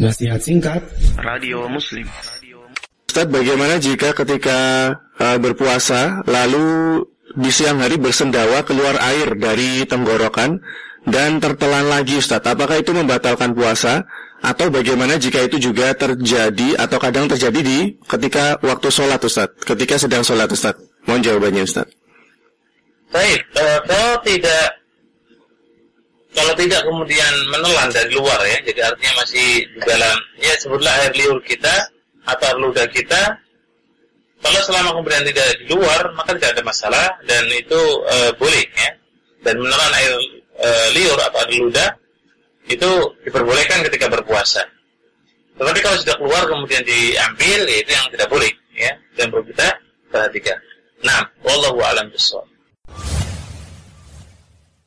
Nasihat singkat Radio Muslim Ustaz, bagaimana jika ketika uh, berpuasa lalu di siang hari bersendawa keluar air dari tenggorokan dan tertelan lagi Ustaz? Apakah itu membatalkan puasa atau bagaimana jika itu juga terjadi atau kadang terjadi di ketika waktu sholat Ustaz? Ketika sedang sholat Ustaz? Mohon jawabannya Ustaz. Baik, uh, kalau tidak kalau tidak kemudian menelan dari luar ya, jadi artinya masih di dalam ya sebutlah air liur kita atau air ludah kita. Kalau selama kemudian tidak di luar maka tidak ada masalah dan itu e, boleh ya. Dan menelan air e, liur atau air ludah itu diperbolehkan ketika berpuasa. Tetapi kalau sudah keluar kemudian diambil ya itu yang tidak boleh ya dan perlu kita perhatikan. Nah, wallahu a'lam bishawab.